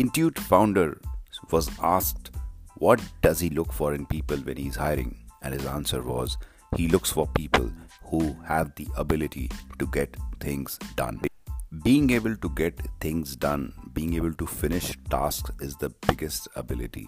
Intuit founder was asked what does he look for in people when he's hiring and his answer was he looks for people who have the ability to get things done. Being able to get things done, being able to finish tasks is the biggest ability.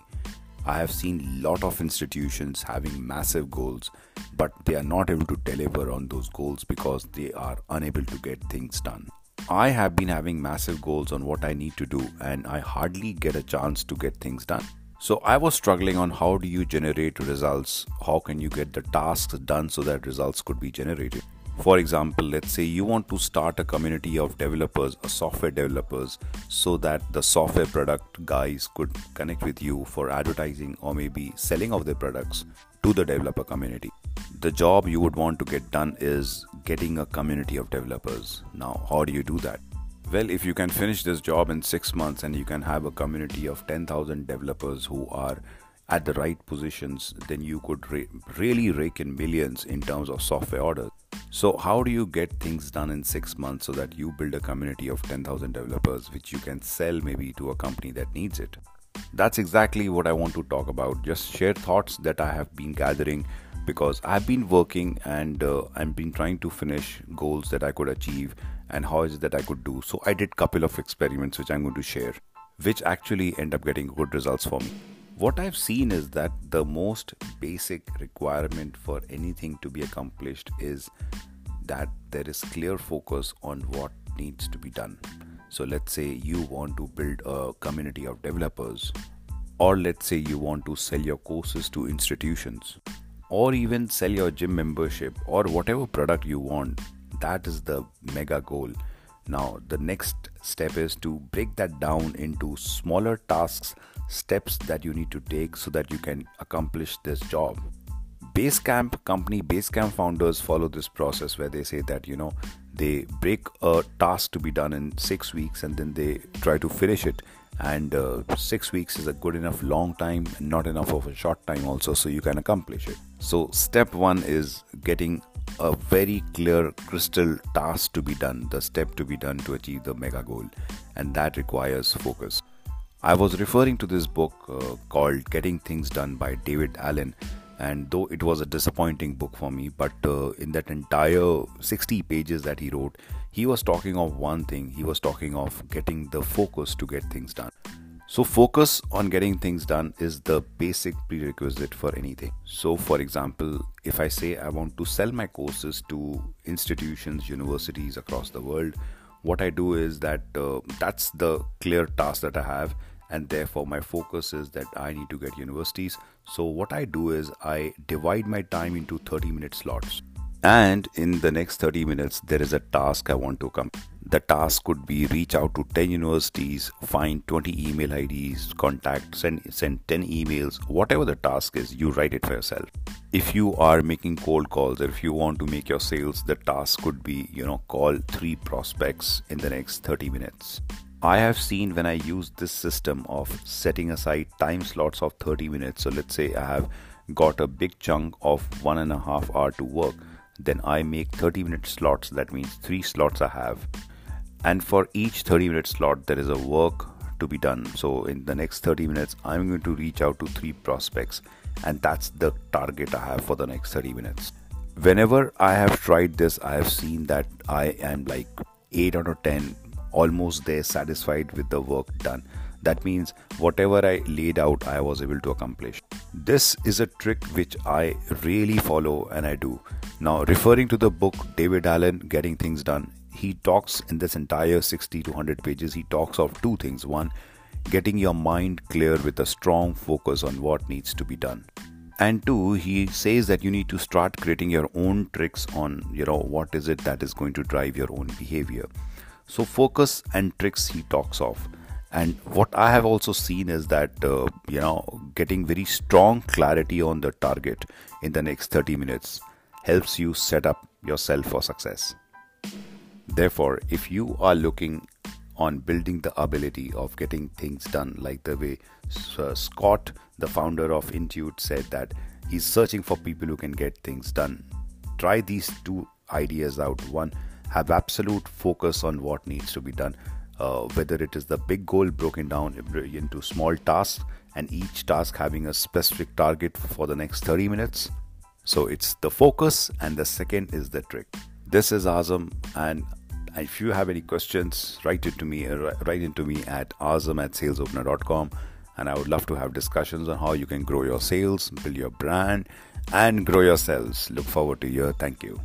I have seen lot of institutions having massive goals, but they are not able to deliver on those goals because they are unable to get things done. I have been having massive goals on what I need to do, and I hardly get a chance to get things done. So I was struggling on how do you generate results? How can you get the tasks done so that results could be generated? For example, let's say you want to start a community of developers or software developers so that the software product guys could connect with you for advertising or maybe selling of their products to the developer community. The job you would want to get done is getting a community of developers. Now, how do you do that? Well, if you can finish this job in six months and you can have a community of 10,000 developers who are at the right positions, then you could re- really rake in millions in terms of software orders. So, how do you get things done in six months so that you build a community of 10,000 developers which you can sell maybe to a company that needs it? That's exactly what I want to talk about. Just share thoughts that I have been gathering because I've been working and uh, I've been trying to finish goals that I could achieve and how is it that I could do. So I did couple of experiments which I'm going to share, which actually end up getting good results for me. What I've seen is that the most basic requirement for anything to be accomplished is that there is clear focus on what needs to be done. So let's say you want to build a community of developers or let's say you want to sell your courses to institutions or even sell your gym membership or whatever product you want. That is the mega goal. Now the next step is to break that down into smaller tasks steps that you need to take so that you can accomplish this job. Basecamp company basecamp founders follow this process where they say that you know they break a task to be done in 6 weeks and then they try to finish it. And uh, 6 weeks is a good enough long time and not enough of a short time also so you can accomplish it. So step 1 is getting a very clear crystal task to be done the step to be done to achieve the mega goal. And that requires focus. I was referring to this book uh, called getting things done by david allen and though it was a disappointing book for me but uh, in that entire 60 pages that he wrote he was talking of one thing. He was talking of getting the focus to get things done. So focus on getting things done is the basic prerequisite for anything. So for example if i say i want to sell my courses to institutions universities across the world what i do is that uh, that's the clear task that i have and therefore my focus is that I need to get universities. So what I do is I divide my time into 30 minute slots. And in the next 30 minutes, there is a task I want to complete. The task could be reach out to 10 universities, find 20 email IDs, contact, send, send 10 emails, whatever the task is, you write it for yourself. If you are making cold calls or if you want to make your sales, the task could be, you know, call three prospects in the next 30 minutes. I have seen when I use this system of setting aside time slots of 30 minutes. So let's say I have got a big chunk of one and a half hour to work, then I make 30 minute slots. That means three slots I have, and for each 30 minute slot there is a work to be done. So in the next 30 minutes, I'm going to reach out to three prospects, and that's the target I have for the next 30 minutes. Whenever I have tried this, I have seen that I am like 8 out of 10 almost there satisfied with the work done. That means whatever i laid out i was able to accomplish. This is a trick which i really follow and i do. Now referring to the book david allen getting things done he talks in this entire 60 to 100 pages he talks of two things. One getting your mind clear with a strong focus on what needs to be done. And two he says that you need to start creating your own tricks on you know what is it that is going to drive your own behavior so, focus and tricks he talks of. And what I have also seen is that, uh, you know, getting very strong clarity on the target in the next 30 minutes helps you set up yourself for success. Therefore, if you are looking on building the ability of getting things done, like the way uh, Scott, the founder of Intuit, said that he's searching for people who can get things done, try these two ideas out. One, have absolute focus on what needs to be done. uh, whether it is the big goal broken down into small tasks and each task having a specific target for the next 30 minutes. So it's the focus, and the second is the trick. This is Azam, and if you have any questions, write it to me. Uh, write into me at azam at salesopener.com, and I would love to have discussions on how you can grow your sales, build your brand, and grow yourselves. Look forward to your. Thank you.